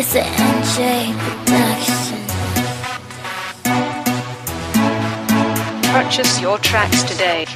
It's a NJ production. Purchase your tracks today.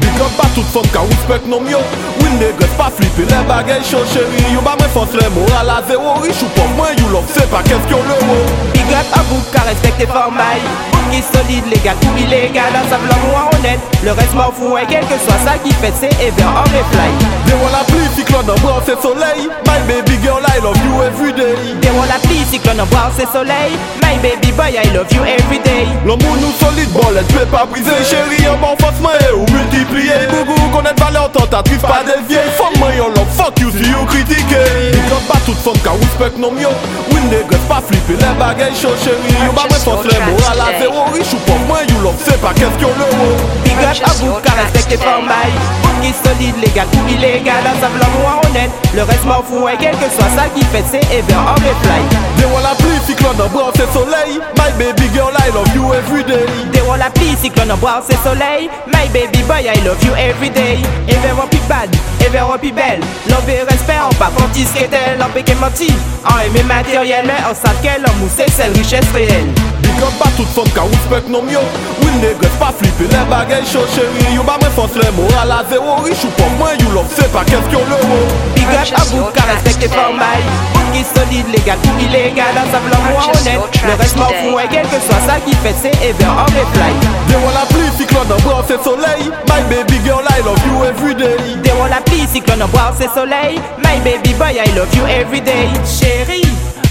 Big up pa tout fom ka respect nom yo Win negres pa flipe le bagay show chéri Yo ba mwen fons le moral a zéro Rich ou pop mwen you love se pa kestyon le wo Big up à vous car respectez formaille Qui solide légal ou illégal savent l'amour honnête. Le reste m'en fout et quel que soit ça qui fait c'est ever on reply They wanna please cyclone en bras c'est soleil My baby girl I love you every day. They wanna please cyclone en boire c'est soleil My baby boy I love you every day. L'amour nous solide, bon laisse pas briser. Chéri, un bon forcement et ou multiplier. Gougou, connaître valeur tentative, pas dévier Femme moi yo love, fuck you si you critiquer. Big up pas toute femme ka respect nom yo Win negres pas flipper les bagailles chaud chéri Yo ba mwen force les moral à zéro Rich ou pop moi you love c'est pas question le wo Big up à vous car respectez formaille Qui solide légal ou illégal Un savent l'amour honnête. Le reste m'en fout et quel que soit ça qui fait c'est ever on reply They wanna please cyclone bras c'est soleil. My baby girl I love you every day. They wanna please cyclone boire c'est soleil. My baby boy I love you every day. Ever happy bad, ever happy belle. Love et respect en pas confisqué tel. En péqué menti, en aimé matériel Mais en savent qu'elle en mousse c'est richesse réelle. Big up pas toute femme ka respect nom yo Win negres pas flipper les bagailles chaud chéri Yo ba mwen force les moral à zéro. Rich ou pop moi you love c'est pas question le wo Big up à vous car respectez formaille Qui légal ou illégal Un savent l'amour honnête. Le reste m'en fout et quel que soit ça qui fait c'est ever on reply They wanna please cyclone en bras c'est soleil. My baby girl I love you every day. They wanna please cyclone en boire c'est soleil. My baby boy I love you every day. Chérie,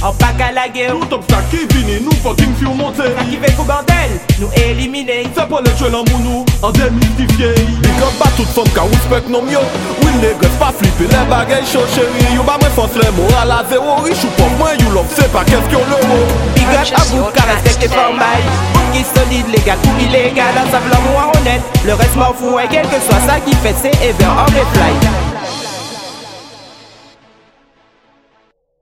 en pas qu'à la guerre. Tout obstacle qui finit nous fucking surmonter Qui fait fou bordel, nous éliminer. C'est pour les tuer l'amour nous en démystifier. Big up pas toute femme ka respect nom yo Win negres pas flipper les bagailles chaud chéri Yo ba mwen force les moral à zéro. Rich ou pop moi you love c'est pas question le wo Big up à vous car respectez formaille Qui solide légal ou illégal Un savent l'amour honnête. Le reste m'en fout et quel que soit ça qui fait c'est ever on reply